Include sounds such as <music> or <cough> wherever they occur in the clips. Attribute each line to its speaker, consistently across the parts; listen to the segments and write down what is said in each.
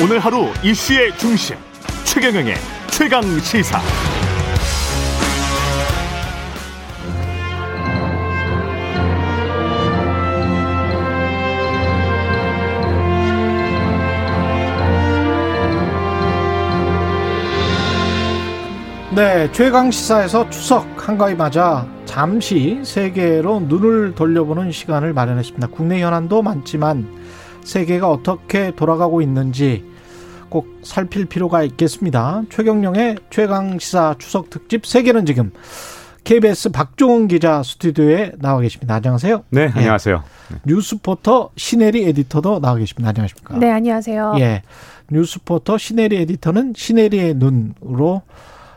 Speaker 1: 오늘 하루 이슈의 중심 최경영의 최강 시사.
Speaker 2: 네, 최강 시사에서 추석 한가위 맞아 잠시 세계로 눈을 돌려보는 시간을 마련했습니다. 국내 현안도 많지만 세계가 어떻게 돌아가고 있는지 꼭 살필 필요가 있겠습니다. 최경령의 최강 시사 추석 특집 세계는 지금 KBS 박종훈 기자 스튜디오에 나와 계십니다. 안녕하세요.
Speaker 3: 네, 안녕하세요.
Speaker 2: 예. 뉴스포터 신혜리 에디터도 나와 계십니다. 안녕하십니까?
Speaker 4: 네, 안녕하세요.
Speaker 2: 예. 뉴스포터 신혜리 에디터는 신혜리의 눈으로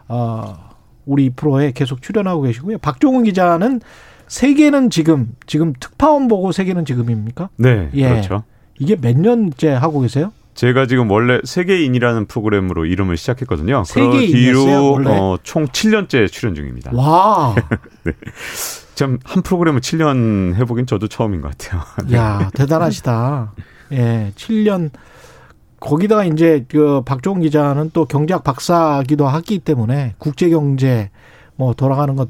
Speaker 2: 어, 우리 프로에 계속 출연하고 계시고요. 박종훈 기자는 세계는 지금 지금 특파원 보고 세계는 지금입니까?
Speaker 3: 네, 예. 그렇죠.
Speaker 2: 이게 몇 년째 하고 계세요?
Speaker 3: 제가 지금 원래 세계인이라는 프로그램으로 이름을 시작했거든요. 그 뒤로 어, 총 7년째 출연 중입니다.
Speaker 2: 와. <laughs>
Speaker 3: 네. 참 한 프로그램을 7년 해보긴 저도 처음인 것 같아요. <laughs>
Speaker 2: 네. 야 대단하시다. <laughs> 예, 7년 거기다가 이제 그 박종훈 기자는 또 경제학 박사기도 하기 때문에 국제 경제 뭐 돌아가는 것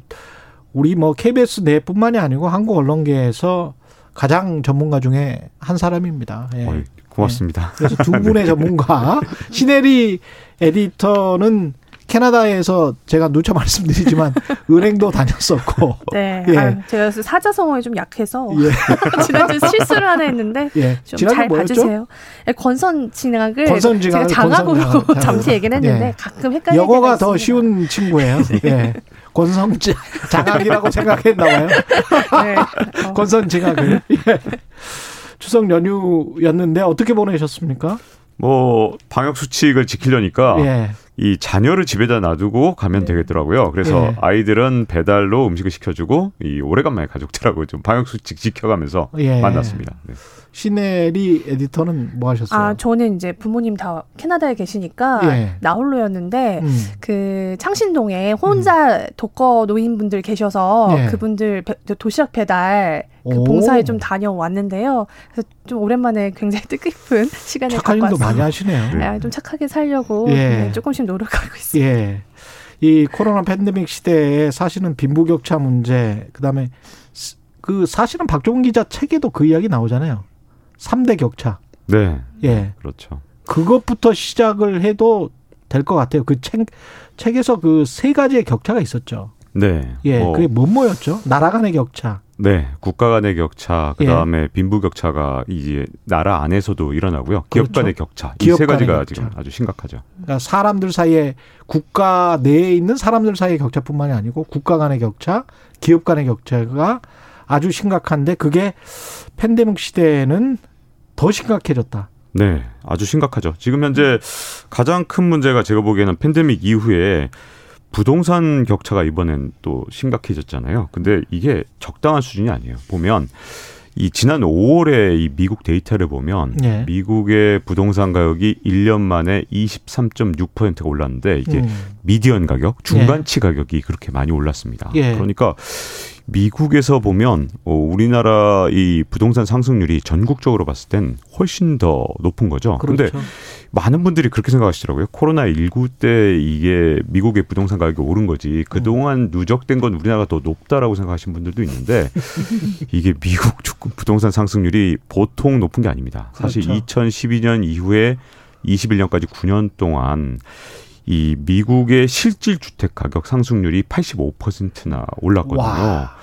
Speaker 2: 우리 뭐 KBS 내뿐만이 아니고 한국 언론계에서 가장 전문가 중에 한 사람입니다.
Speaker 3: 예. 어이, 고맙습니다.
Speaker 2: 예. 그래서 두 분의 <laughs> 전문가 시네리 에디터는 캐나다에서 제가 누차 말씀드리지만 <laughs> 은행도 다녔었고.
Speaker 4: 네. 예. 아, 제가 사자성어에 좀 약해서 예. <laughs> 지난주에 실수를 하나 했는데 예. 좀잘 봐주세요. 예, 건선 진학을 건선 제가 장학으로 건선 <laughs> 잠시 얘기를 했는데 예. 가끔 헷갈리는
Speaker 2: 영어가 더 쉬운 친구예요. 예. 건선 장학이라고 생각했나 봐요. 네. 건선 진학을. 예. 추석 연휴였는데 어떻게 보내셨습니까?
Speaker 3: 뭐 방역 수칙을 지키려니까 예. 이 자녀를 집에다 놔두고 가면 네. 되겠더라고요. 그래서 예. 아이들은 배달로 음식을 시켜주고 이 오래간만에 가족들하고 좀 방역 수칙 지켜가면서 예. 만났습니다. 네.
Speaker 2: 시네리 에디터는 뭐 하셨어요?
Speaker 4: 아 저는 이제 부모님 다 캐나다에 계시니까 예. 나홀로였는데 음. 그 창신동에 혼자 음. 독거 노인분들 계셔서 예. 그분들 도시락 배달 그 봉사에 좀 다녀왔는데요. 그래서 좀 오랜만에 굉장히 뜻깊은 <laughs> 시간을
Speaker 2: 착한 일도 많이 하시네요.
Speaker 4: 네. 좀 착하게 살려고 예. 네, 조금씩 노력하고 있습니다.
Speaker 2: 예. 이 코로나 팬데믹 시대에 사실은 빈부격차 문제, 그다음에 그 사실은 박종훈 기자 책에도 그 이야기 나오잖아요. 3대 격차.
Speaker 3: 네. 예. 그렇죠.
Speaker 2: 그것부터 시작을 해도 될 것 같아요. 그 책, 책에서 그 세 가지의 격차가 있었죠.
Speaker 3: 네.
Speaker 2: 예. 뭐. 그게 뭐 뭐였죠? 나라 간의 격차.
Speaker 3: 네, 국가 간의 격차, 그 다음에 예. 빈부 격차가 이제 나라 안에서도 일어나고요. 기업 그렇죠. 간의 격차, 이 세 가지가 격차. 지금 아주 심각하죠.
Speaker 2: 그러니까 사람들 사이에 국가 내에 있는 사람들 사이의 격차뿐만이 아니고 국가 간의 격차, 기업 간의 격차가 아주 심각한데 그게 팬데믹 시대에는 더 심각해졌다.
Speaker 3: 네, 아주 심각하죠. 지금 현재 가장 큰 문제가 제가 보기에는 팬데믹 이후에 부동산 격차가 이번엔 또 심각해졌잖아요. 근데 이게 적당한 수준이 아니에요. 보면 이 지난 5월에 이 미국 데이터를 보면 네. 미국의 부동산 가격이 1년 만에 23.6%가 올랐는데 이게 음. 미디언 가격, 중간치 네. 가격이 그렇게 많이 올랐습니다. 예. 그러니까 미국에서 보면 어, 우리나라 이 부동산 상승률이 전국적으로 봤을 땐 훨씬 더 높은 거죠. 그런데 그렇죠. 많은 분들이 그렇게 생각하시더라고요. 코로나 19 때 이게 미국의 부동산 가격이 오른 거지. 그동안 누적된 건 우리나라가 더 높다라고 생각하시는 분들도 있는데 <laughs> 이게 미국 부동산 상승률이 보통 높은 게 아닙니다. 사실 그렇죠. 2012년 이후에 21년까지 9년 동안 이 미국의 실질 주택 가격 상승률이 85%나 올랐거든요. 와.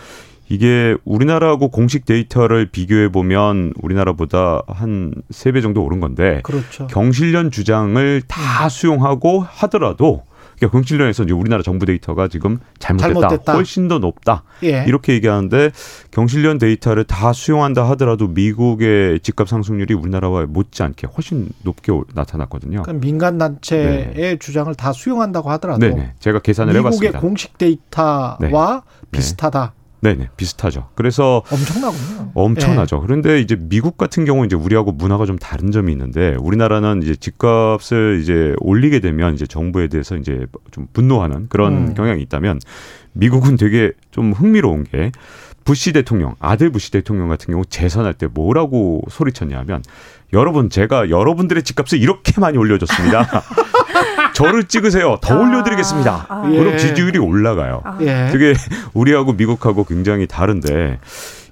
Speaker 3: 이게 우리나라하고 공식 데이터를 비교해 보면 우리나라보다 한 세 배 정도 오른 건데 그렇죠. 경실련 주장을 다 수용하고 하더라도 그러니까 경실련에서 이제 우리나라 정부 데이터가 지금 잘못됐다, 잘못됐다. 훨씬 더 높다 예. 이렇게 얘기하는데 경실련 데이터를 다 수용한다 하더라도 미국의 집값 상승률이 우리나라와 못지않게 훨씬 높게 나타났거든요.
Speaker 2: 그러니까 민간 단체의 네. 주장을 다 수용한다고 하더라도
Speaker 3: 네네. 제가 계산을
Speaker 2: 미국의
Speaker 3: 해봤습니다.
Speaker 2: 미국의 공식 데이터와 네. 비슷하다.
Speaker 3: 네네 비슷하죠. 그래서
Speaker 2: 엄청나군요.
Speaker 3: 엄청나죠. 네. 그런데 이제 미국 같은 경우 이제 우리하고 문화가 좀 다른 점이 있는데 우리나라는 이제 집값을 이제 올리게 되면 이제 정부에 대해서 이제 좀 분노하는 그런 음. 경향이 있다면 미국은 되게 좀 흥미로운 게 부시 대통령, 아들 부시 대통령 같은 경우 재선할 때 뭐라고 소리쳤냐면 여러분 제가 여러분들의 집값을 이렇게 많이 올려줬습니다. <laughs> 저를 찍으세요. 더 아, 올려드리겠습니다. 아, 그럼 예. 지지율이 올라가요. 아. 예. 그게 우리하고 미국하고 굉장히 다른데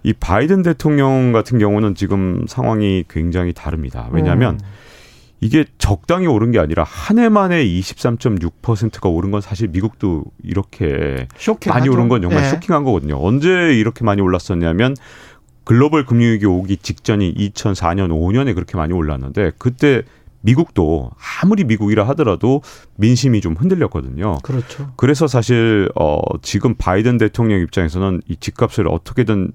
Speaker 3: 이 바이든 대통령 같은 경우는 지금 상황이 굉장히 다릅니다. 왜냐하면 음. 이게 적당히 오른 게 아니라 한 해 만에 23.6%가 오른 건 사실 미국도 이렇게 쇼킹하죠. 많이 오른 건 정말 네. 쇼킹한 거거든요. 언제 이렇게 많이 올랐었냐면 글로벌 금융위기 오기 직전인 2004년, 5년에 그렇게 많이 올랐는데 그때 미국도 아무리 미국이라 하더라도 민심이 좀 흔들렸거든요.
Speaker 2: 그렇죠.
Speaker 3: 그래서 사실 어 지금 바이든 대통령 입장에서는 이 집값을 어떻게든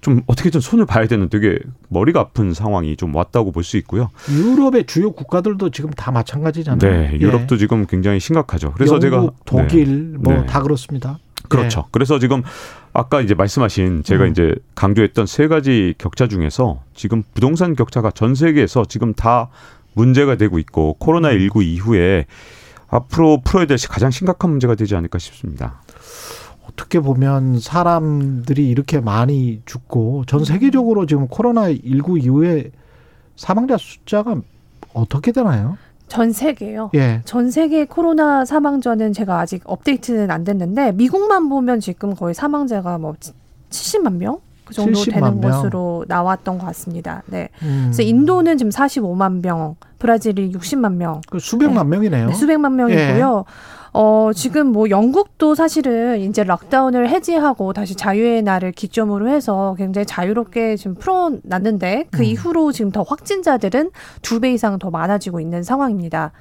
Speaker 3: 좀 어떻게든 손을 봐야 되는 되게 머리가 아픈 상황이 좀 왔다고 볼 수 있고요.
Speaker 2: 유럽의 주요 국가들도 지금 다 마찬가지잖아요.
Speaker 3: 네, 유럽도 예. 지금 굉장히 심각하죠. 그래서
Speaker 2: 영국,
Speaker 3: 제가
Speaker 2: 독일 네. 뭐다 네. 그렇습니다.
Speaker 3: 그렇죠. 네. 그래서 지금 아까 이제 말씀하신 제가 음. 이제 강조했던 세 가지 격차 중에서 지금 부동산 격차가 전 세계에서 지금 다 문제가 되고 있고 코로나 19 이후에 앞으로 풀어야 될 가장 심각한 문제가 되지 않을까 싶습니다.
Speaker 2: 어떻게 보면 사람들이 이렇게 많이 죽고 전 세계적으로 지금 코로나 19 이후에 사망자 숫자가 어떻게 되나요?
Speaker 4: 전 세계요. 예. 전 세계 코로나 사망자는 제가 아직 업데이트는 안 됐는데 미국만 보면 지금 거의 사망자가 뭐 70만 명? 그 정도 되는 명. 것으로 나왔던 것 같습니다. 네. 음. 그래서 인도는 지금 45만 명, 브라질이 60만 명.
Speaker 2: 그 수백만 네. 명이네요. 네,
Speaker 4: 수백만 명이고요. 예. 어, 지금 뭐 영국도 사실은 이제 락다운을 해제하고 다시 자유의 날을 기점으로 해서 굉장히 자유롭게 지금 풀어놨는데 그 음. 이후로 지금 더 확진자들은 두 배 이상 더 많아지고 있는 상황입니다.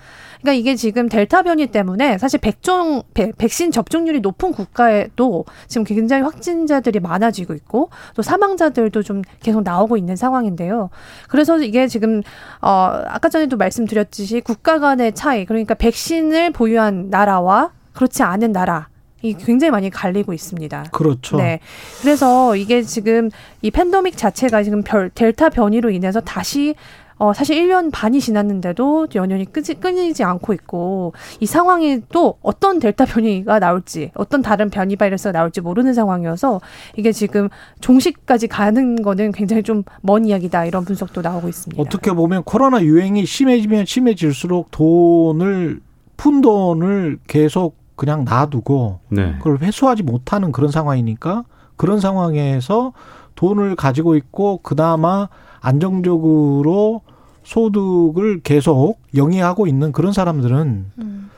Speaker 4: 그러니까 이게 지금 델타 변이 때문에 사실 백종 백신 접종률이 높은 국가에도 지금 굉장히 확진자들이 많아지고 있고 또 사망자들도 좀 계속 나오고 있는 상황인데요. 그래서 이게 지금 어 아까 전에도 말씀드렸듯이 국가 간의 차이 그러니까 백신을 보유한 나라와 그렇지 않은 나라 이 굉장히 많이 갈리고 있습니다.
Speaker 2: 그렇죠.
Speaker 4: 네. 그래서 이게 지금 이 팬데믹 자체가 지금 별, 델타 변이로 인해서 다시 어, 사실 1년 반이 지났는데도 연연히 끄지, 끊이지 않고 있고 이 상황이 또 어떤 델타 변이가 나올지 어떤 다른 변이 바이러스가 나올지 모르는 상황이어서 이게 지금 종식까지 가는 거는 굉장히 좀 먼 이야기다 이런 분석도 나오고 있습니다.
Speaker 2: 어떻게 보면 코로나 유행이 심해지면 심해질수록 돈을 푼 돈을 계속 그냥 놔두고 네. 그걸 회수하지 못하는 그런 상황이니까 그런 상황에서 돈을 가지고 있고 그나마 안정적으로 소득을 계속 영위하고 있는 그런 사람들은 음.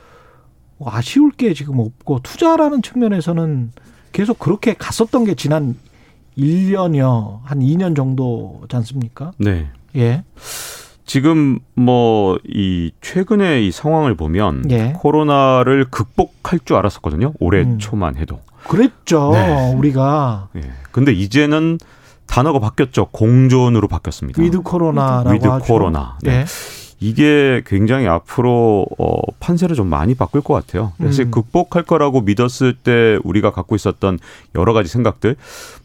Speaker 2: 아쉬울 게 지금 없고 투자라는 측면에서는 계속 그렇게 갔었던 게 지난 1년여 한 2년 정도지 않습니까?
Speaker 3: 네.
Speaker 2: 예.
Speaker 3: 지금 뭐 이 최근에 이 상황을 보면 예. 코로나를 극복할 줄 알았었거든요. 올해 음. 초만 해도.
Speaker 2: 그랬죠. 네. 우리가.
Speaker 3: 예. 근데 이제는 단어가 바뀌었죠. 공존으로 바뀌었습니다.
Speaker 2: with 코로나라고
Speaker 3: with 하죠. 코로나. 네. 네. 이게 굉장히 앞으로 어 판세를 좀 많이 바꿀 것 같아요. 사실 음. 극복할 거라고 믿었을 때 우리가 갖고 있었던 여러 가지 생각들,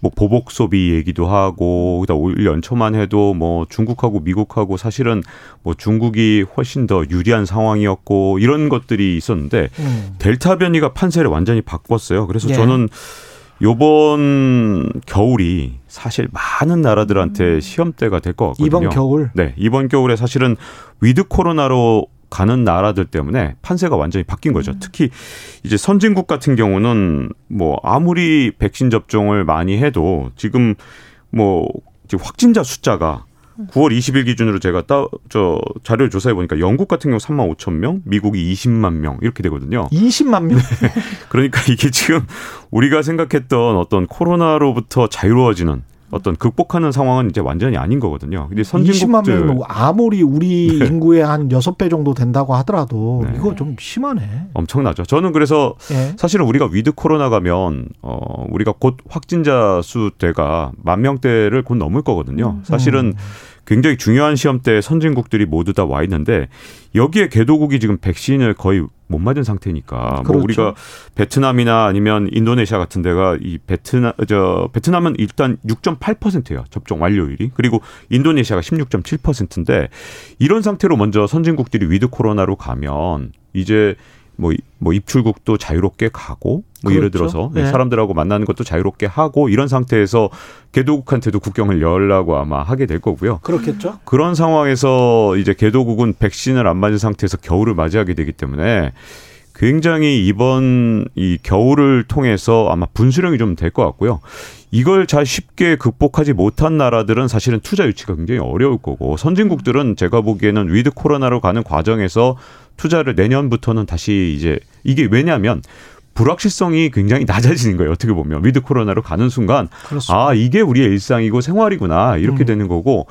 Speaker 3: 뭐 보복 소비 얘기도 하고 그다음 올 연초만 해도 뭐 중국하고 미국하고 사실은 뭐 중국이 훨씬 더 유리한 상황이었고 이런 것들이 있었는데 음. 델타 변이가 판세를 완전히 바꿨어요. 그래서 예. 저는 요번 겨울이 사실 많은 나라들한테 음. 시험대가 될 것 같거든요.
Speaker 2: 이번 겨울?
Speaker 3: 네. 이번 겨울에 사실은 with 코로나로 가는 나라들 때문에 판세가 완전히 바뀐 거죠. 음. 특히 이제 선진국 같은 경우는 뭐 아무리 백신 접종을 많이 해도 지금 뭐 확진자 숫자가 9월 20일 기준으로 제가 따, 저 자료를 조사해 보니까 영국 같은 경우 3만 5천 명, 미국이 20만 명 이렇게 되거든요.
Speaker 2: 20만 명. 네.
Speaker 3: 그러니까 이게 지금 우리가 생각했던 어떤 코로나로부터 자유로워지는 어떤 극복하는 상황은 이제 완전히 아닌 거거든요.
Speaker 2: 근데 선진국들 20만 명 아무리 우리 <laughs> 네. 인구의 한 여섯 배 정도 된다고 하더라도 네. 이거 좀 심하네.
Speaker 3: 엄청나죠. 저는 그래서 네. 사실은 우리가 with 코로나 가면 어 우리가 곧 확진자 수대가 만 명대를 곧 넘을 거거든요. 음. 사실은 음. 굉장히 중요한 시험대 선진국들이 모두 다 와 있는데 여기에 개도국이 지금 백신을 거의 못 맞은 상태니까 뭐 그렇죠. 뭐 우리가 베트남이나 아니면 인도네시아 같은 데가 이 베트남 저 베트남은 일단 6.8%예요 접종 완료율이 그리고 인도네시아가 16.7%인데 이런 상태로 먼저 선진국들이 with 코로나로 가면 이제 뭐, 뭐 입출국도 자유롭게 가고 뭐 그렇죠. 예를 들어서 네. 사람들하고 만나는 것도 자유롭게 하고 이런 상태에서 개도국한테도 국경을 열라고 아마 하게 될 거고요.
Speaker 2: 그렇겠죠.
Speaker 3: 그런 상황에서 이제 개도국은 백신을 안 맞은 상태에서 겨울을 맞이하게 되기 때문에 굉장히 이번 이 겨울을 통해서 아마 분수령이 좀 될 것 같고요. 이걸 잘 쉽게 극복하지 못한 나라들은 사실은 투자 유치가 굉장히 어려울 거고 선진국들은 제가 보기에는 with 코로나로 가는 과정에서 투자를 내년부터는 다시 이제 이게 왜냐하면 불확실성이 굉장히 낮아지는 거예요. 어떻게 보면 with 코로나로 가는 순간 그렇습니다. 아 이게 우리의 일상이고 생활이구나 이렇게 음. 되는 거고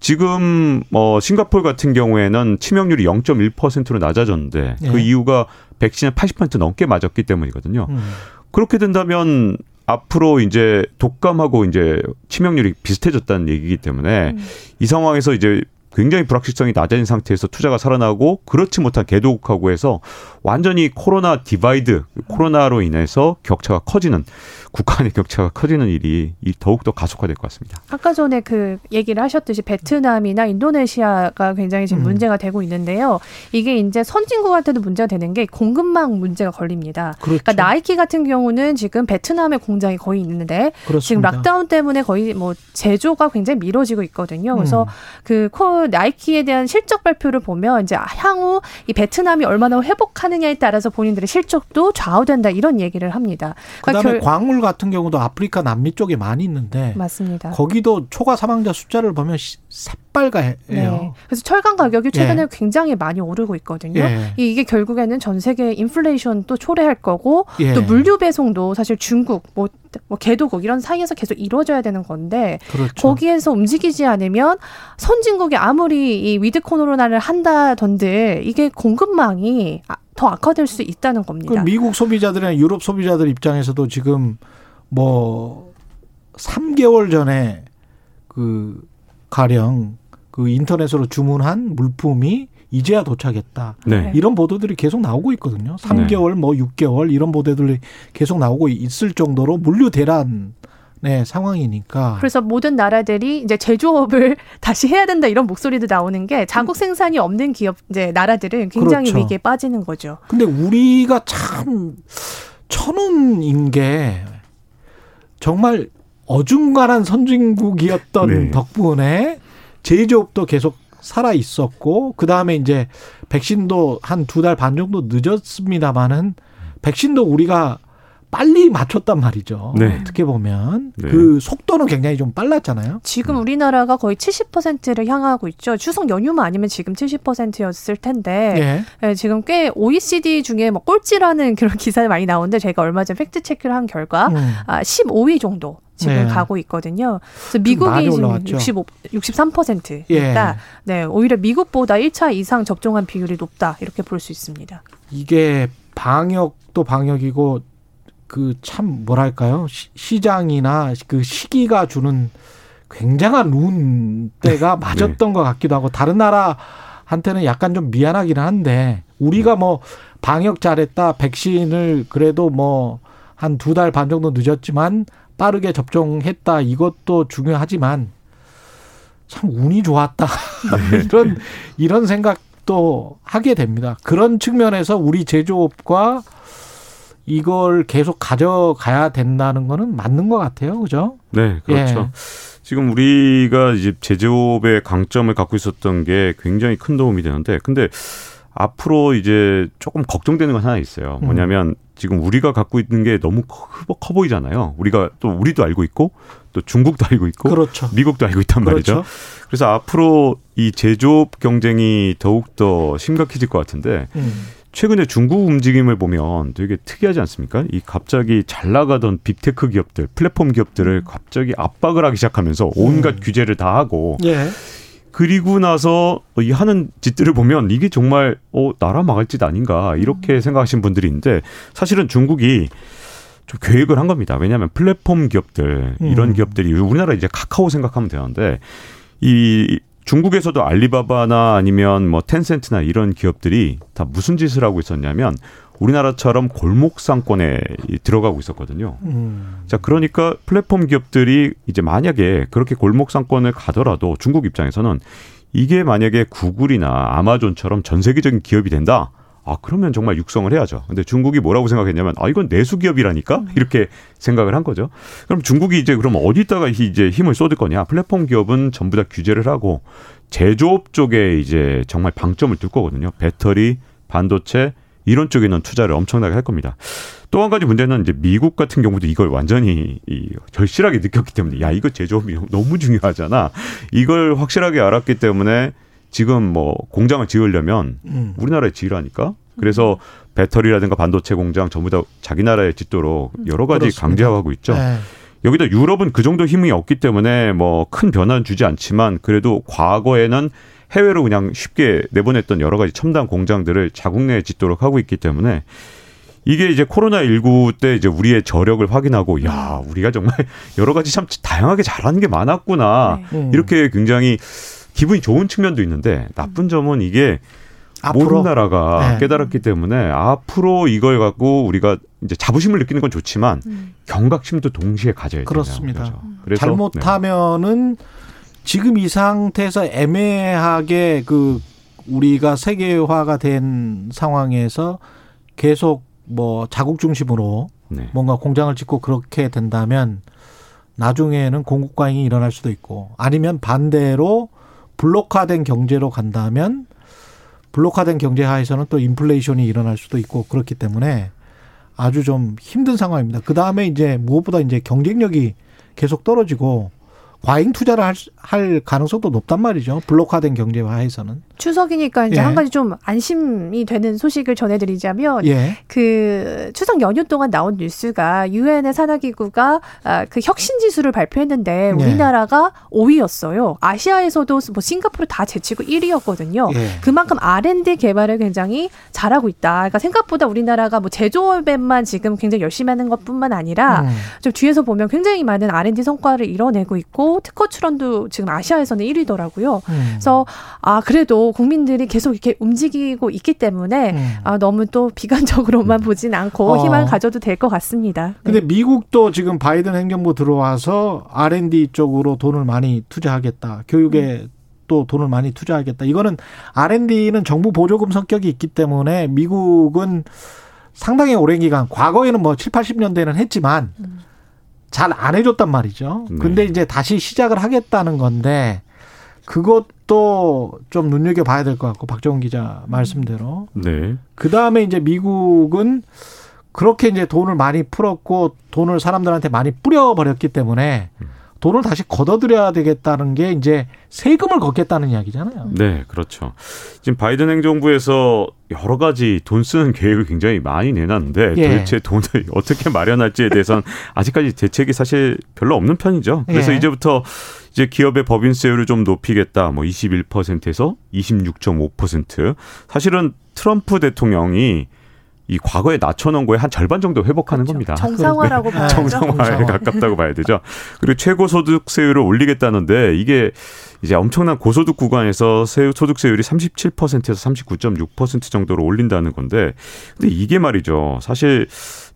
Speaker 3: 지금 뭐 싱가폴 같은 경우에는 치명률이 0.1%로 낮아졌는데 네. 그 이유가 백신을 80% 넘게 맞았기 때문이거든요. 음. 그렇게 된다면 앞으로 이제 독감하고 이제 치명률이 비슷해졌다는 얘기이기 때문에 음. 이 상황에서 이제 굉장히 불확실성이 낮아진 상태에서 투자가 살아나고 그렇지 못한 개도국하고 해서 완전히 코로나 divide, 코로나로 인해서 격차가 커지는 국가 간의 격차가 커지는 일이 더욱더 가속화될 것 같습니다.
Speaker 4: 아까 전에 그 얘기를 하셨듯이 베트남이나 인도네시아가 굉장히 지금 음. 문제가 되고 있는데요. 이게 이제 선진국한테도 문제가 되는 게 공급망 문제가 걸립니다. 그러니까 그렇죠. 그러니까 나이키 같은 경우는 지금 베트남에 공장이 거의 있는데 그렇습니다. 지금 락다운 때문에 거의 뭐 제조가 굉장히 미뤄지고 있거든요. 그래서 음. 그 코, 나이키에 대한 실적 발표를 보면 이제 향후 이 베트남이 얼마나 회복하느냐에 따라서 본인들의 실적도 좌우된다 이런 얘기를 합니다.
Speaker 2: 그러니까 그다음에 결... 광물 같은 경우도 아프리카 남미 쪽에 많이 있는데
Speaker 4: 맞습니다.
Speaker 2: 거기도 초과 사망자 숫자를 보면 새빨가요. 네.
Speaker 4: 그래서 철강 가격이 최근에 예. 굉장히 많이 오르고 있거든요. 예. 이게 결국에는 전 세계 인플레이션 또 초래할 거고 예. 또 물류 배송도 사실 중국 뭐, 뭐 개도국 이런 사이에서 계속 이루어져야 되는 건데 그렇죠. 거기에서 움직이지 않으면 선진국이 아무리 이 with 코로나를 한다 한들 이게 공급망이 아, 더 악화될 수 있다는 겁니다.
Speaker 2: 그 미국 소비자들이나 유럽 소비자들 입장에서도 지금 뭐 3개월 전에 그 가령 그 인터넷으로 주문한 물품이 이제야 도착했다. 네. 이런 보도들이 계속 나오고 있거든요. 3개월, 네. 뭐 6개월 이런 보도들이 계속 나오고 있을 정도로 물류 대란 네, 상황이니까.
Speaker 4: 그래서 모든 나라들이 이제 제조업을 <laughs> 다시 해야 된다 이런 목소리도 나오는 게 자국 생산이 없는 기업 이제 나라들은 굉장히 그렇죠. 위기에 빠지는 거죠.
Speaker 2: 근데 우리가 참 천운인 게 정말 어중간한 선진국이었던 네. 덕분에 제조업도 계속 살아 있었고 그 다음에 이제 백신도 한 두 달 반 정도 늦었습니다만은 백신도 우리가 빨리 맞췄단 말이죠. 네. 어떻게 보면 네. 그 속도는 굉장히 좀 빨랐잖아요.
Speaker 4: 지금 음. 우리나라가 거의 70%를 향하고 있죠. 추석 연휴만 아니면 지금 70%였을 텐데 예. 네, 지금 꽤 OECD 중에 뭐 꼴찌라는 그런 <laughs> 기사를 많이 나오는데 제가 얼마 전 팩트 체크를 한 결과 음. 아, 15위 정도 지금 네. 가고 있거든요. 그래서 미국이 지금 65, 63%다. 예. 네, 오히려 미국보다 1차 이상 접종한 비율이 높다 이렇게 볼 수 있습니다.
Speaker 2: 이게 방역도 방역이고 그 참 뭐랄까요 시, 장이나그 시기가 주는 굉장한 운 때가 네. 맞았던 네. 것 같기도 하고 다른 나라한테는 약간 좀 미안하기는 한데 우리가 뭐 방역 잘했다 백신을 그래도 뭐 한 두 달 반 정도 늦었지만 빠르게 접종했다 이것도 중요하지만 참 운이 좋았다 네. <laughs> 이런 이런 생각도 하게 됩니다. 그런 측면에서 우리 제조업과 이걸 계속 가져가야 된다는 거는 맞는 것 같아요. 그죠?
Speaker 3: 네, 그렇죠. 예. 지금 우리가 이제 제조업의 강점을 갖고 있었던 게 굉장히 큰 도움이 되는데, 근데 앞으로 이제 조금 걱정되는 건 하나 있어요. 음. 뭐냐면 지금 우리가 갖고 있는 게 너무 커, 커 보이잖아요. 우리가 또 우리도 알고 있고 또 중국도 알고 있고 그렇죠. 미국도 알고 있단 그렇죠. 말이죠. 그래서 앞으로 이 제조업 경쟁이 더욱 더 심각해질 것 같은데 음. 최근에 중국 움직임을 보면 되게 특이하지 않습니까? 이 갑자기 잘 나가던 big tech 기업들, 플랫폼 기업들을 음. 갑자기 압박을 하기 시작하면서 온갖 음. 규제를 다 하고 예. 그리고 나서 이 하는 짓들을 보면 이게 정말 어 나라 망할 짓 아닌가 이렇게 음. 생각하시는 분들이 있는데 사실은 중국이 좀 계획을 한 겁니다. 왜냐하면 플랫폼 기업들 이런 음. 기업들이 우리나라 이제 카카오 생각하면 되는데 이 중국에서도 알리바바나 아니면 뭐 텐센트나 이런 기업들이 다 무슨 짓을 하고 있었냐면 우리나라처럼 골목 상권에 들어가고 있었거든요. 음. 자, 그러니까 플랫폼 기업들이 이제 만약에 그렇게 골목 상권을 가더라도 중국 입장에서는 이게 만약에 구글이나 아마존처럼 전 세계적인 기업이 된다. 아 그러면 정말 육성을 해야죠. 근데 중국이 뭐라고 생각했냐면 아 이건 내수 기업이라니까 음. 이렇게 생각을 한 거죠. 그럼 중국이 이제 그럼 어디다가 이제 힘을 쏟을 거냐? 플랫폼 기업은 전부 다 규제를 하고 제조업 쪽에 이제 정말 방점을 둘 거거든요. 배터리, 반도체 이런 쪽에는 투자를 엄청나게 할 겁니다. 또 한 가지 문제는 이제 미국 같은 경우도 이걸 완전히 이 절실하게 느꼈기 때문에 야 이거 제조업이 너무 중요하잖아. 이걸 확실하게 알았기 때문에 지금 뭐 공장을 지으려면 음. 우리나라에 지으라니까. 그래서 배터리라든가 반도체 공장 전부 다 자기 나라에 짓도록 여러 가지 그렇습니다. 강제하고 있죠. 네. 여기다 유럽은 그 정도 힘이 없기 때문에 뭐 큰 변화는 주지 않지만 그래도 과거에는 해외로 그냥 쉽게 내보냈던 여러 가지 첨단 공장들을 자국 내에 짓도록 하고 있기 때문에 이게 이제 코로나 19때 이제 우리의 저력을 확인하고 야 우리가 정말 <laughs> 여러 가지 참 다양하게 잘하는 게 많았구나 네. 이렇게 굉장히 기분이 좋은 측면도 있는데 나쁜 점은 이게 모든 나라가 네. 깨달았기 때문에 앞으로 이걸 갖고 우리가 이제 자부심을 느끼는 건 좋지만 음. 경각심도 동시에 가져야
Speaker 2: 그렇습니다. 되는 거죠. 그래서 잘못하면은 네. 지금 이 상태에서 애매하게 그 우리가 세계화가 된 상황에서 계속 뭐 자국 중심으로 네. 뭔가 공장을 짓고 그렇게 된다면 나중에는 공급 과잉이 일어날 수도 있고 아니면 반대로 블록화된 경제로 간다면 블록화된 경제 하에서는 또 인플레이션이 일어날 수도 있고 그렇기 때문에 아주 좀 힘든 상황입니다. 그 다음에 이제 무엇보다 이제 경쟁력이 계속 떨어지고 과잉 투자를 할, 할 가능성도 높단 말이죠. 블록화된 경제화에서는.
Speaker 4: 추석이니까 이제 예. 한 가지 좀 안심이 되는 소식을 전해드리자면 예. 그 추석 연휴 동안 나온 뉴스가 유엔의 산하기구가 아, 그 혁신 지수를 발표했는데 예. 우리나라가 예. 5위였어요. 아시아에서도 뭐 싱가포르 다 제치고 1위였거든요. 예. 그만큼 R&D 개발을 굉장히 잘하고 있다. 그러니까 생각보다 우리나라가 뭐 제조업에만 지금 굉장히 열심히 하는 것뿐만 아니라 음. 좀 뒤에서 보면 굉장히 많은 R&D 성과를 이뤄내고 있고 특허 출원도 지금 아시아에서는 1위더라고요. 음. 그래서 아 그래도 국민들이 계속 이렇게 움직이고 있기 때문에 음. 아, 너무 또 비관적으로만 음. 보진 않고 어. 희망을 가져도 될 것 같습니다.
Speaker 2: 네. 근데 미국도 지금 바이든 행정부 들어와서 R&D 쪽으로 돈을 많이 투자하겠다. 교육에 음. 또 돈을 많이 투자하겠다. 이거는 R&D는 정부 보조금 성격이 있기 때문에 미국은 상당히 오랜 기간 과거에는 뭐 7, 80년대는 했지만 음. 잘안 해줬단 말이죠. 네. 근데 이제 다시 시작을 하겠다는 건데 그것도 좀 눈여겨 봐야 될 것 같고 박정훈 기자 말씀대로. 네. 그 다음에 이제 미국은 그렇게 이제 돈을 많이 풀었고 돈을 사람들한테 많이 뿌려버렸기 때문에 돈을 다시 걷어들여야 되겠다는 게 이제 세금을 걷겠다는 이야기잖아요.
Speaker 3: 네, 그렇죠. 지금 바이든 행정부에서 여러 가지 돈 쓰는 계획을 굉장히 많이 내놨는데 예. 도대체 돈을 <laughs> 어떻게 마련할지에 대해서는 아직까지 대책이 사실 별로 없는 편이죠. 그래서 예. 이제부터 이제 기업의 법인세율을 좀 높이겠다. 뭐 21%에서 26.5%. 사실은 트럼프 대통령이 이 과거에 낮춰놓은 거에 한 절반 정도 회복하는 그렇죠. 겁니다.
Speaker 4: 정상화라고 봐야죠.
Speaker 3: 정상화에 가깝다고 봐야 되죠. 그리고 최고소득세율을 올리겠다는데 이게 이제 엄청난 고소득 구간에서 소득세율이 37%에서 39.6% 정도로 올린다는 건데 근데 이게 말이죠. 사실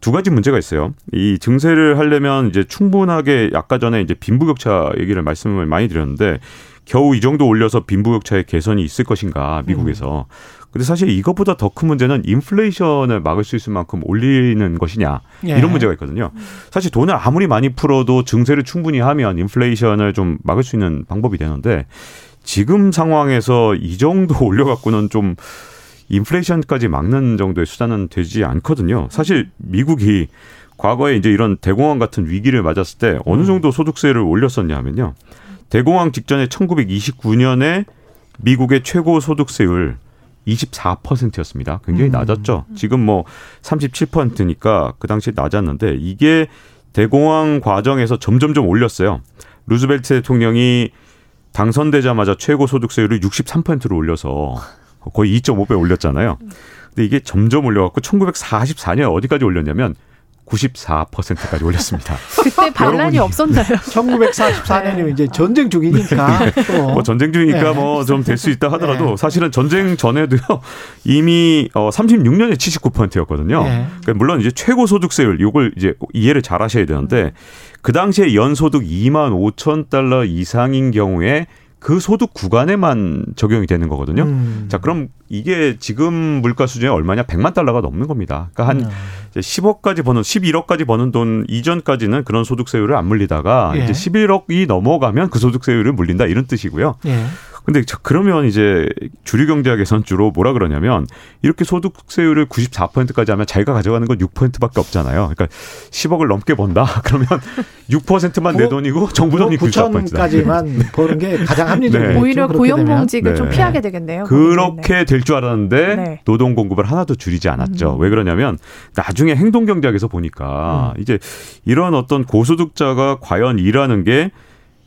Speaker 3: 두 가지 문제가 있어요. 이 증세를 하려면 이제 충분하게 아까 전에 이제 빈부격차 얘기를 말씀을 많이 드렸는데 겨우 이 정도 올려서 빈부격차의 개선이 있을 것인가 미국에서. 음. 근데 사실 이것보다 더 큰 문제는 인플레이션을 막을 수 있을 만큼 올리는 것이냐 예. 이런 문제가 있거든요. 사실 돈을 아무리 많이 풀어도 증세를 충분히 하면 인플레이션을 좀 막을 수 있는 방법이 되는데 지금 상황에서 이 정도 <laughs> 올려갖고는 좀 인플레이션까지 막는 정도의 수단은 되지 않거든요. 사실 미국이 과거에 이제 이런 대공황 같은 위기를 맞았을 때 어느 정도 소득세를 올렸었냐 하면요. 대공황 직전에 1929년에 미국의 최고 소득세율 24%였습니다. 굉장히 음. 낮았죠. 지금 뭐 37%니까 그 당시에 낮았는데 이게 대공황 과정에서 점점점 올렸어요. 루즈벨트 대통령이 당선되자마자 최고 소득세율을 63%로 올려서 거의 2.5배 올렸잖아요. 근데 이게 점점 올려갖고 1944년 어디까지 올렸냐면 94%까지 올렸습니다. <laughs>
Speaker 4: 그때 반란이 없었나요? <laughs>
Speaker 2: 1944년이면 이제 <laughs> 전쟁 중이니까.
Speaker 3: 네. 뭐 전쟁 중이니까 네. 뭐좀 될 수 있다 하더라도 네. 사실은 전쟁 전에도요 이미 어 36년에 79%였거든요. 그러니까 물론 이제 최고 소득세율 이걸 이제 이해를 잘 하셔야 되는데 그 당시에 연 소득 2만 5천 달러 이상인 경우에 그 소득 구간에만 적용이 되는 거거든요. 음. 자, 그럼 이게 지금 물가 수준이 얼마냐? 100만 달러가 넘는 겁니다. 그러니까 한 음. 10억까지 버는 11억까지 버는 돈 이전까지는 그런 소득세율을 안 물리다가 예. 이제 11억이 넘어가면 그 소득세율을 물린다 이런 뜻이고요. 예. 근데 그러면 이제 주류 경제학에선 주로 뭐라 그러냐면 이렇게 소득세율을 94%까지 하면 자기가 가져가는 건 6%밖에 없잖아요. 그러니까 10억을 넘게 번다. <laughs> 그러면 6%만 내 돈이고 정부 돈이
Speaker 2: 9천까지만 네. 버는 게 가장 합리적이죠.
Speaker 4: 네. 오히려 고용봉직을 네. 좀 피하게 되겠네요.
Speaker 3: 그렇게 될 줄 알았는데 네. 노동 공급을 하나도 줄이지 않았죠. 음. 왜 그러냐면 나중에 행동 경제학에서 보니까 음. 이제 이런 어떤 고소득자가 과연 일하는 게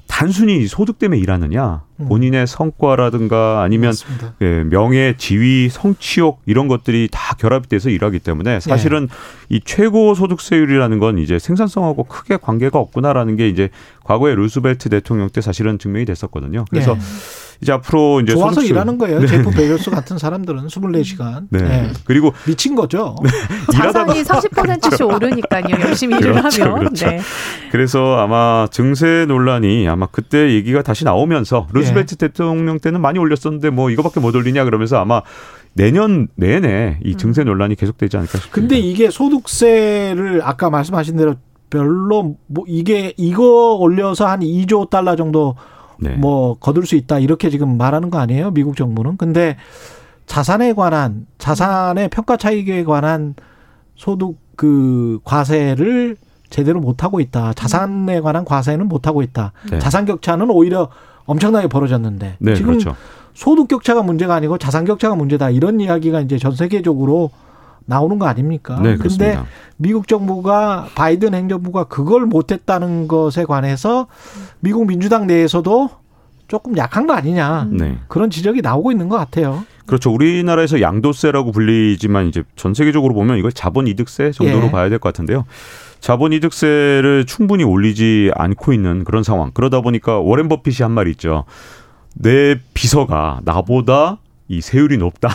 Speaker 3: 단순히 소득 때문에 일하느냐 음. 본인의 성과라든가 아니면 예, 명예, 지위, 성취욕 이런 것들이 다 결합이 돼서 일하기 때문에 사실은 네. 이 최고 소득세율이라는 건 이제 생산성하고 크게 관계가 없구나라는 게 이제 과거에 루스벨트 대통령 때 사실은 증명이 됐었거든요. 그래서 네. 이제 앞으로 이제
Speaker 2: 좋아서 소득세... 일하는 거예요. 네. 제프 베이스 같은 사람들은 24시간.
Speaker 3: 네. 네. 그리고
Speaker 2: 미친 거죠. 네. <laughs>
Speaker 4: 자산이 30%씩 <laughs> 오르니까요. 열심히 일을 그렇죠, 하면. 그렇죠. 네.
Speaker 3: 그래서 아마 증세 논란이 아마 그때 얘기가 다시 나오면서 루스벨트 네. 대통령 때는 많이 올렸었는데 뭐 이거밖에 못 올리냐 그러면서 아마 내년 내내 이 증세 음. 논란이 계속되지 않을까 싶습니다.
Speaker 2: 근데 이게 소득세를 아까 말씀하신 대로 별로 뭐 이게 이거 올려서 한 2조 달러 정도 네. 뭐 거둘 수 있다 이렇게 지금 말하는 거 아니에요? 미국 정부는. 근데 자산에 관한 자산의 평가 차익에 관한 소득 그 과세를 제대로 못 하고 있다. 자산에 관한 과세는 못 하고 있다. 네. 자산 격차는 오히려 엄청나게 벌어졌는데 네, 지금 그렇죠. 소득 격차가 문제가 아니고 자산 격차가 문제다. 이런 이야기가 이제 전 세계적으로 나오는 거 아닙니까?
Speaker 3: 네, 그렇습니다.
Speaker 2: 근데 미국 정부가 바이든 행정부가 그걸 못했다는 것에 관해서 미국 민주당 내에서도 조금 약한 거 아니냐 네. 그런 지적이 나오고 있는 것 같아요.
Speaker 3: 그렇죠. 우리나라에서 양도세라고 불리지만 이제 전 세계적으로 보면 이걸 자본이득세 정도로 예. 봐야 될 것 같은데요. 자본이득세를 충분히 올리지 않고 있는 그런 상황. 그러다 보니까 워렌 버핏이 한 말이 있죠. 내 비서가 나보다 이 세율이 높다.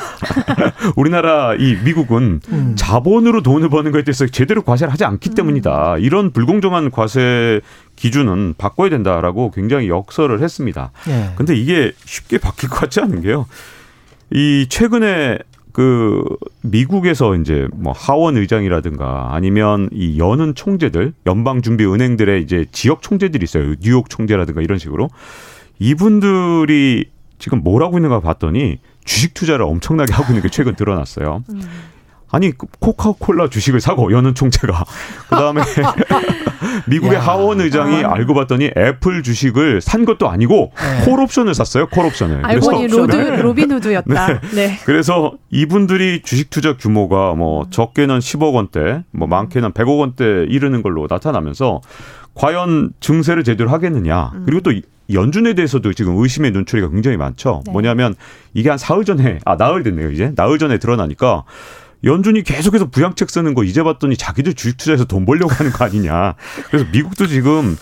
Speaker 3: <laughs> 우리나라 이 미국은 음. 자본으로 돈을 버는 것에 대해서 제대로 과세를 하지 않기 음. 때문이다. 이런 불공정한 과세 기준은 바꿔야 된다라고 굉장히 역설을 했습니다. 예. 근데 이게 쉽게 바뀔 것 같지 않은 게요. 이 최근에 그 미국에서 이제 뭐 하원 의장이라든가 아니면 이 연은 총재들 연방 준비 은행들의 이제 지역 총재들이 있어요. 뉴욕 총재라든가 이런 식으로 이분들이 지금 뭘 하고 있는가 봤더니 주식 투자를 엄청나게 하고 있는 게 최근 드러났어요. 음. 아니 코카콜라 주식을 사고 연은 총재가 그다음에 <laughs> 미국의 야. 하원 의장이 아. 알고 봤더니 애플 주식을 산 것도 아니고 네. 콜옵션을 샀어요. 콜옵션을.
Speaker 4: 알고 보니 로드 로빈후드였다. 네. 네.
Speaker 3: 그래서 이분들이 주식 투자 규모가 뭐 적게는 10억 원대, 뭐 많게는 100억 원대 이르는 걸로 나타나면서 과연 증세를 제대로 하겠느냐. 음. 그리고 또 연준에 대해서도 지금 의심의 눈초리가 굉장히 많죠. 네. 뭐냐면 이게 한 사흘 전에 아 나흘 됐네요 이제 나흘 전에 드러나니까 연준이 계속해서 부양책 쓰는 거 이제 봤더니 자기들 주식 투자해서 돈 벌려고 하는 거 아니냐. 그래서 미국도 지금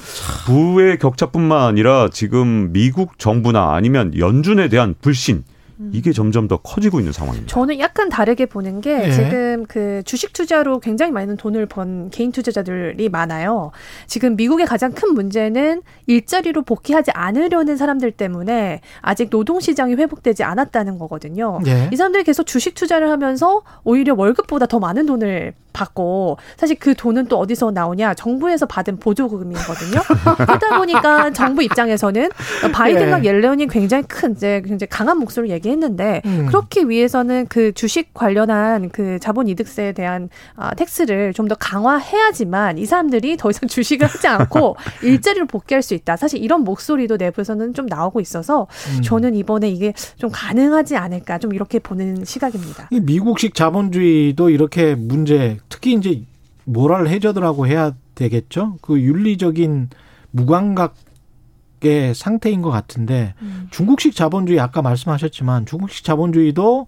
Speaker 3: 부의 격차뿐만 아니라 지금 미국 정부나 아니면 연준에 대한 불신 음. 이게 점점 더 커지고 있는 상황입니다.
Speaker 4: 저는 약간 다르게 보는 게 네. 지금 그 주식 투자로 굉장히 많은 돈을 번 개인 투자자들이 많아요. 지금 미국의 가장 큰 문제는 일자리로 복귀하지 않으려는 사람들 때문에 아직 노동 시장이 회복되지 않았다는 거거든요. 네. 이 사람들이 계속 주식 투자를 하면서 오히려 월급보다 더 많은 돈을 받고 사실 그 돈은 또 어디서 나오냐 정부에서 받은 보조금이거든요. 그러다 보니까 <laughs> 정부 입장에서는 바이든과 예. 옐런이 굉장히 큰 이제 굉장히 강한 목소리를 얘기했는데 음. 그렇기 위해서는 그 주식 관련한 그 자본 이득세에 대한 아, 텍스를 좀 더 강화해야지만 이 사람들이 더 이상 주식을 하지 않고 <laughs> 일자리로 복귀할 수 있다. 사실 이런 목소리도 내부에서는 좀 나오고 있어서 음. 저는 이번에 이게 좀 가능하지 않을까 좀 이렇게 보는 시각입니다.
Speaker 2: 미국식 자본주의도 이렇게 문제 특히 이제 모랄 해저드라고 해야 되겠죠. 그 윤리적인 무감각의 상태인 것 같은데 음. 중국식 자본주의 아까 말씀하셨지만 중국식 자본주의도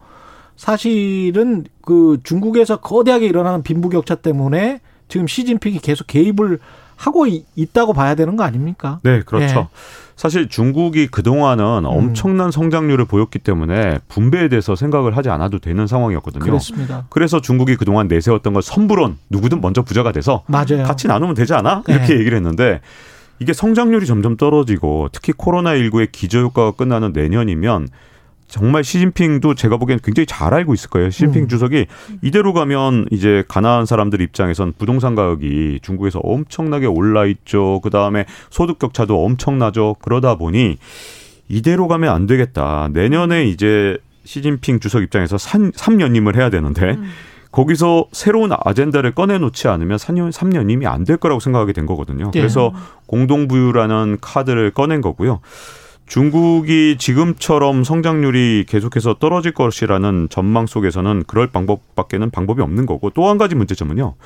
Speaker 2: 사실은 그 중국에서 거대하게 일어나는 빈부격차 때문에 지금 시진핑이 계속 개입을 하고 있다고 봐야 되는 거 아닙니까?
Speaker 3: 네, 그렇죠. 네. 사실 중국이 그동안은 음. 엄청난 성장률을 보였기 때문에 분배에 대해서 생각을 하지 않아도 되는 상황이었거든요.
Speaker 2: 그렇습니다.
Speaker 3: 그래서 중국이 그동안 내세웠던 걸 선불원 누구든 먼저 부자가 돼서 맞아요. 같이 나누면 되지 않아? 이렇게 네. 얘기를 했는데 이게 성장률이 점점 떨어지고 특히 코로나19의 기저효과가 끝나는 내년이면 정말 시진핑도 제가 보기엔 굉장히 잘 알고 있을 거예요. 시진핑 음. 주석이 이대로 가면 이제 가난한 사람들 입장에선 부동산 가격이 중국에서 엄청나게 올라 있죠. 그 다음에 소득 격차도 엄청나죠. 그러다 보니 이대로 가면 안 되겠다. 내년에 이제 시진핑 주석 입장에서 3, 3년임을 해야 되는데 음. 거기서 새로운 아젠다를 꺼내놓지 않으면 4년, 3년임이 안 될 거라고 생각하게 된 거거든요. 예. 그래서 공동부유라는 카드를 꺼낸 거고요. 중국이 지금처럼 성장률이 계속해서 떨어질 것이라는 전망 속에서는 그럴 방법밖에는 방법이 없는 거고 또 한 가지 문제점은요.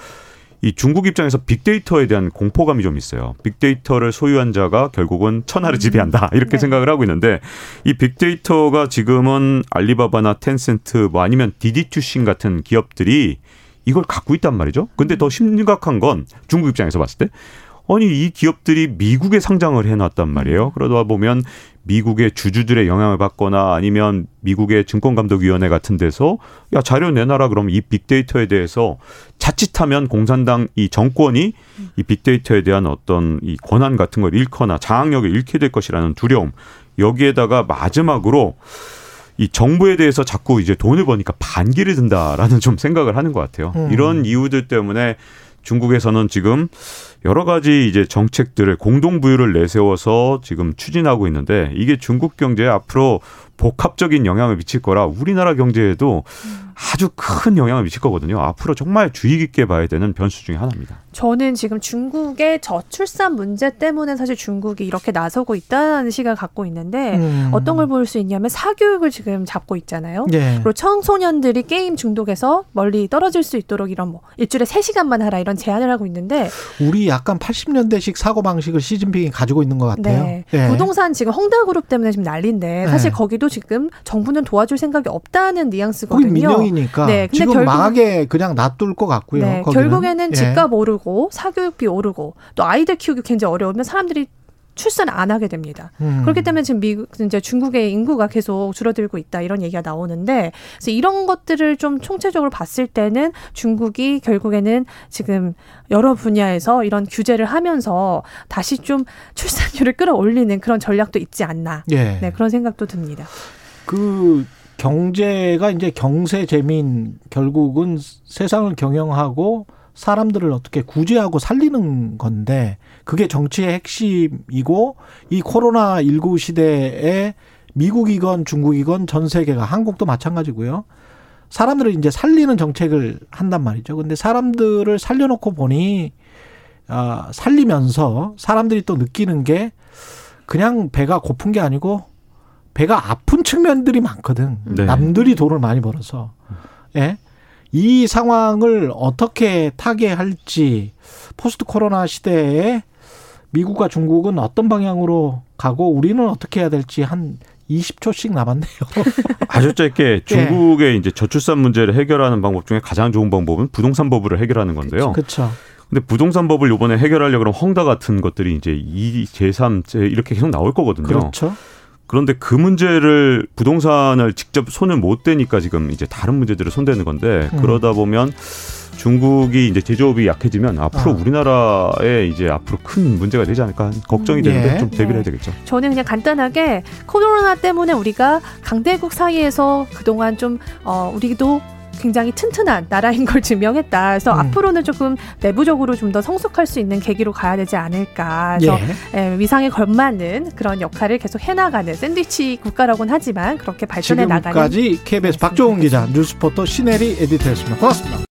Speaker 3: 이 중국 입장에서 빅데이터에 대한 공포감이 좀 있어요. 빅데이터를 소유한 자가 결국은 천하를 지배한다. 음. <laughs> 이렇게 네. 생각을 하고 있는데 이 빅데이터가 지금은 알리바바나 텐센트 뭐 아니면 디디투신 같은 기업들이 이걸 갖고 있단 말이죠. 근데 더 심각한 건 중국 입장에서 봤을 때 아니 이 기업들이 미국에 상장을 해놨단 말이에요. 그러다 보면 미국의 주주들의 영향을 받거나 아니면 미국의 증권감독위원회 같은 데서 야 자료 내놔라 그러면 이 빅데이터에 대해서 자칫하면 공산당 이 정권이 이 빅데이터에 대한 어떤 이 권한 같은 걸 잃거나 장악력을 잃게 될 것이라는 두려움 여기에다가 마지막으로 이 정부에 대해서 자꾸 이제 돈을 버니까 반기를 든다라는 좀 생각을 하는 것 같아요. 음. 이런 이유들 때문에 중국에서는 지금 여러 가지 이제 정책들을 공동 부유를 내세워서 지금 추진하고 있는데 이게 중국 경제에 앞으로 복합적인 영향을 미칠 거라 우리나라 경제에도 아주 큰 영향을 미칠 거거든요. 앞으로 정말 주의 깊게 봐야 되는 변수 중의 하나입니다.
Speaker 4: 저는 지금 중국의 저출산 문제 때문에 사실 중국이 이렇게 나서고 있다는 시각을 갖고 있는데 음. 어떤 걸 볼 수 있냐면 사교육을 지금 잡고 있잖아요. 네. 그리고 청소년들이 게임 중독에서 멀리 떨어질 수 있도록 이런 뭐 일주일에 세시간만 하라 이런 제안을 하고 있는데
Speaker 2: 우리 약간 80년대식 사고 방식을 시진핑이 가지고 있는 것 같아요. 네.
Speaker 4: 네. 부동산 지금 헝다그룹 때문에 지금 난리인데 사실 네. 거기도 지금 정부는 도와줄 생각이 없다는 뉘앙스거든요.
Speaker 2: 민영이니까 네. 근데 지금 결국, 망하게 그냥 놔둘 것 같고요. 네.
Speaker 4: 결국에는 예. 집값 오르고 사교육비 오르고 또 아이들 키우기 굉장히 어려우면 사람들이 출산 안 하게 됩니다. 음. 그렇기 때문에 지금 미국 이제 중국의 인구가 계속 줄어들고 있다 이런 얘기가 나오는데 그래서 이런 것들을 좀 총체적으로 봤을 때는 중국이 결국에는 지금 여러 분야에서 이런 규제를 하면서 다시 좀 출산율을 끌어올리는 그런 전략도 있지 않나. 예. 네, 그런 생각도 듭니다.
Speaker 2: 그 경제가 이제 경세 재민 결국은 세상을 경영하고 사람들을 어떻게 구제하고 살리는 건데 그게 정치의 핵심이고 이 코로나 19 시대에 미국이건 중국이건 전 세계가 한국도 마찬가지고요. 사람들을 이제 살리는 정책을 한단 말이죠. 근데 사람들을 살려놓고 보니 아, 살리면서 사람들이 또 느끼는 게 그냥 배가 고픈 게 아니고 배가 아픈 측면들이 많거든. 네. 남들이 돈을 많이 벌어서. 예. 이 상황을 어떻게 타개할지 포스트 코로나 시대에 미국과 중국은 어떤 방향으로 가고 우리는 어떻게 해야 될지 한 20초씩 남았네요. <laughs>
Speaker 3: 아주 짧게 예. 중국의 네. 이제 저출산 문제를 해결하는 방법 중에 가장 좋은 방법은 부동산 법을 해결하는 건데요.
Speaker 2: 그렇죠.
Speaker 3: 근데 부동산 법을 이번에 해결하려고 그러면 헝다 같은 것들이 이제 2, 제3, 이렇게 계속 나올 거거든요.
Speaker 2: 그렇죠.
Speaker 3: 그런데 그 문제를 부동산을 직접 손을 못 대니까 지금 이제 다른 문제들을 손대는 건데 음. 그러다 보면 중국이 이제 제조업이 약해지면 앞으로 아. 우리나라에 이제 앞으로 큰 문제가 되지 않을까 걱정이 음, 되는데 예. 좀 대비를 예. 해야 되겠죠.
Speaker 4: 저는 그냥 간단하게 코로나 때문에 우리가 강대국 사이에서 그동안 좀 어, 우리도 굉장히 튼튼한 나라인 걸 증명했다. 그래서 음. 앞으로는 조금 내부적으로 좀 더 성숙할 수 있는 계기로 가야 되지 않을까. 그래서 예. 예, 위상에 걸맞는 그런 역할을 계속 해나가는 샌드위치 국가라고는 하지만 그렇게 발전해 나가는.
Speaker 2: 지금까지 KBS 박종훈 기자, 뉴스포터 신혜리 에디터였습니다. 고맙습니다.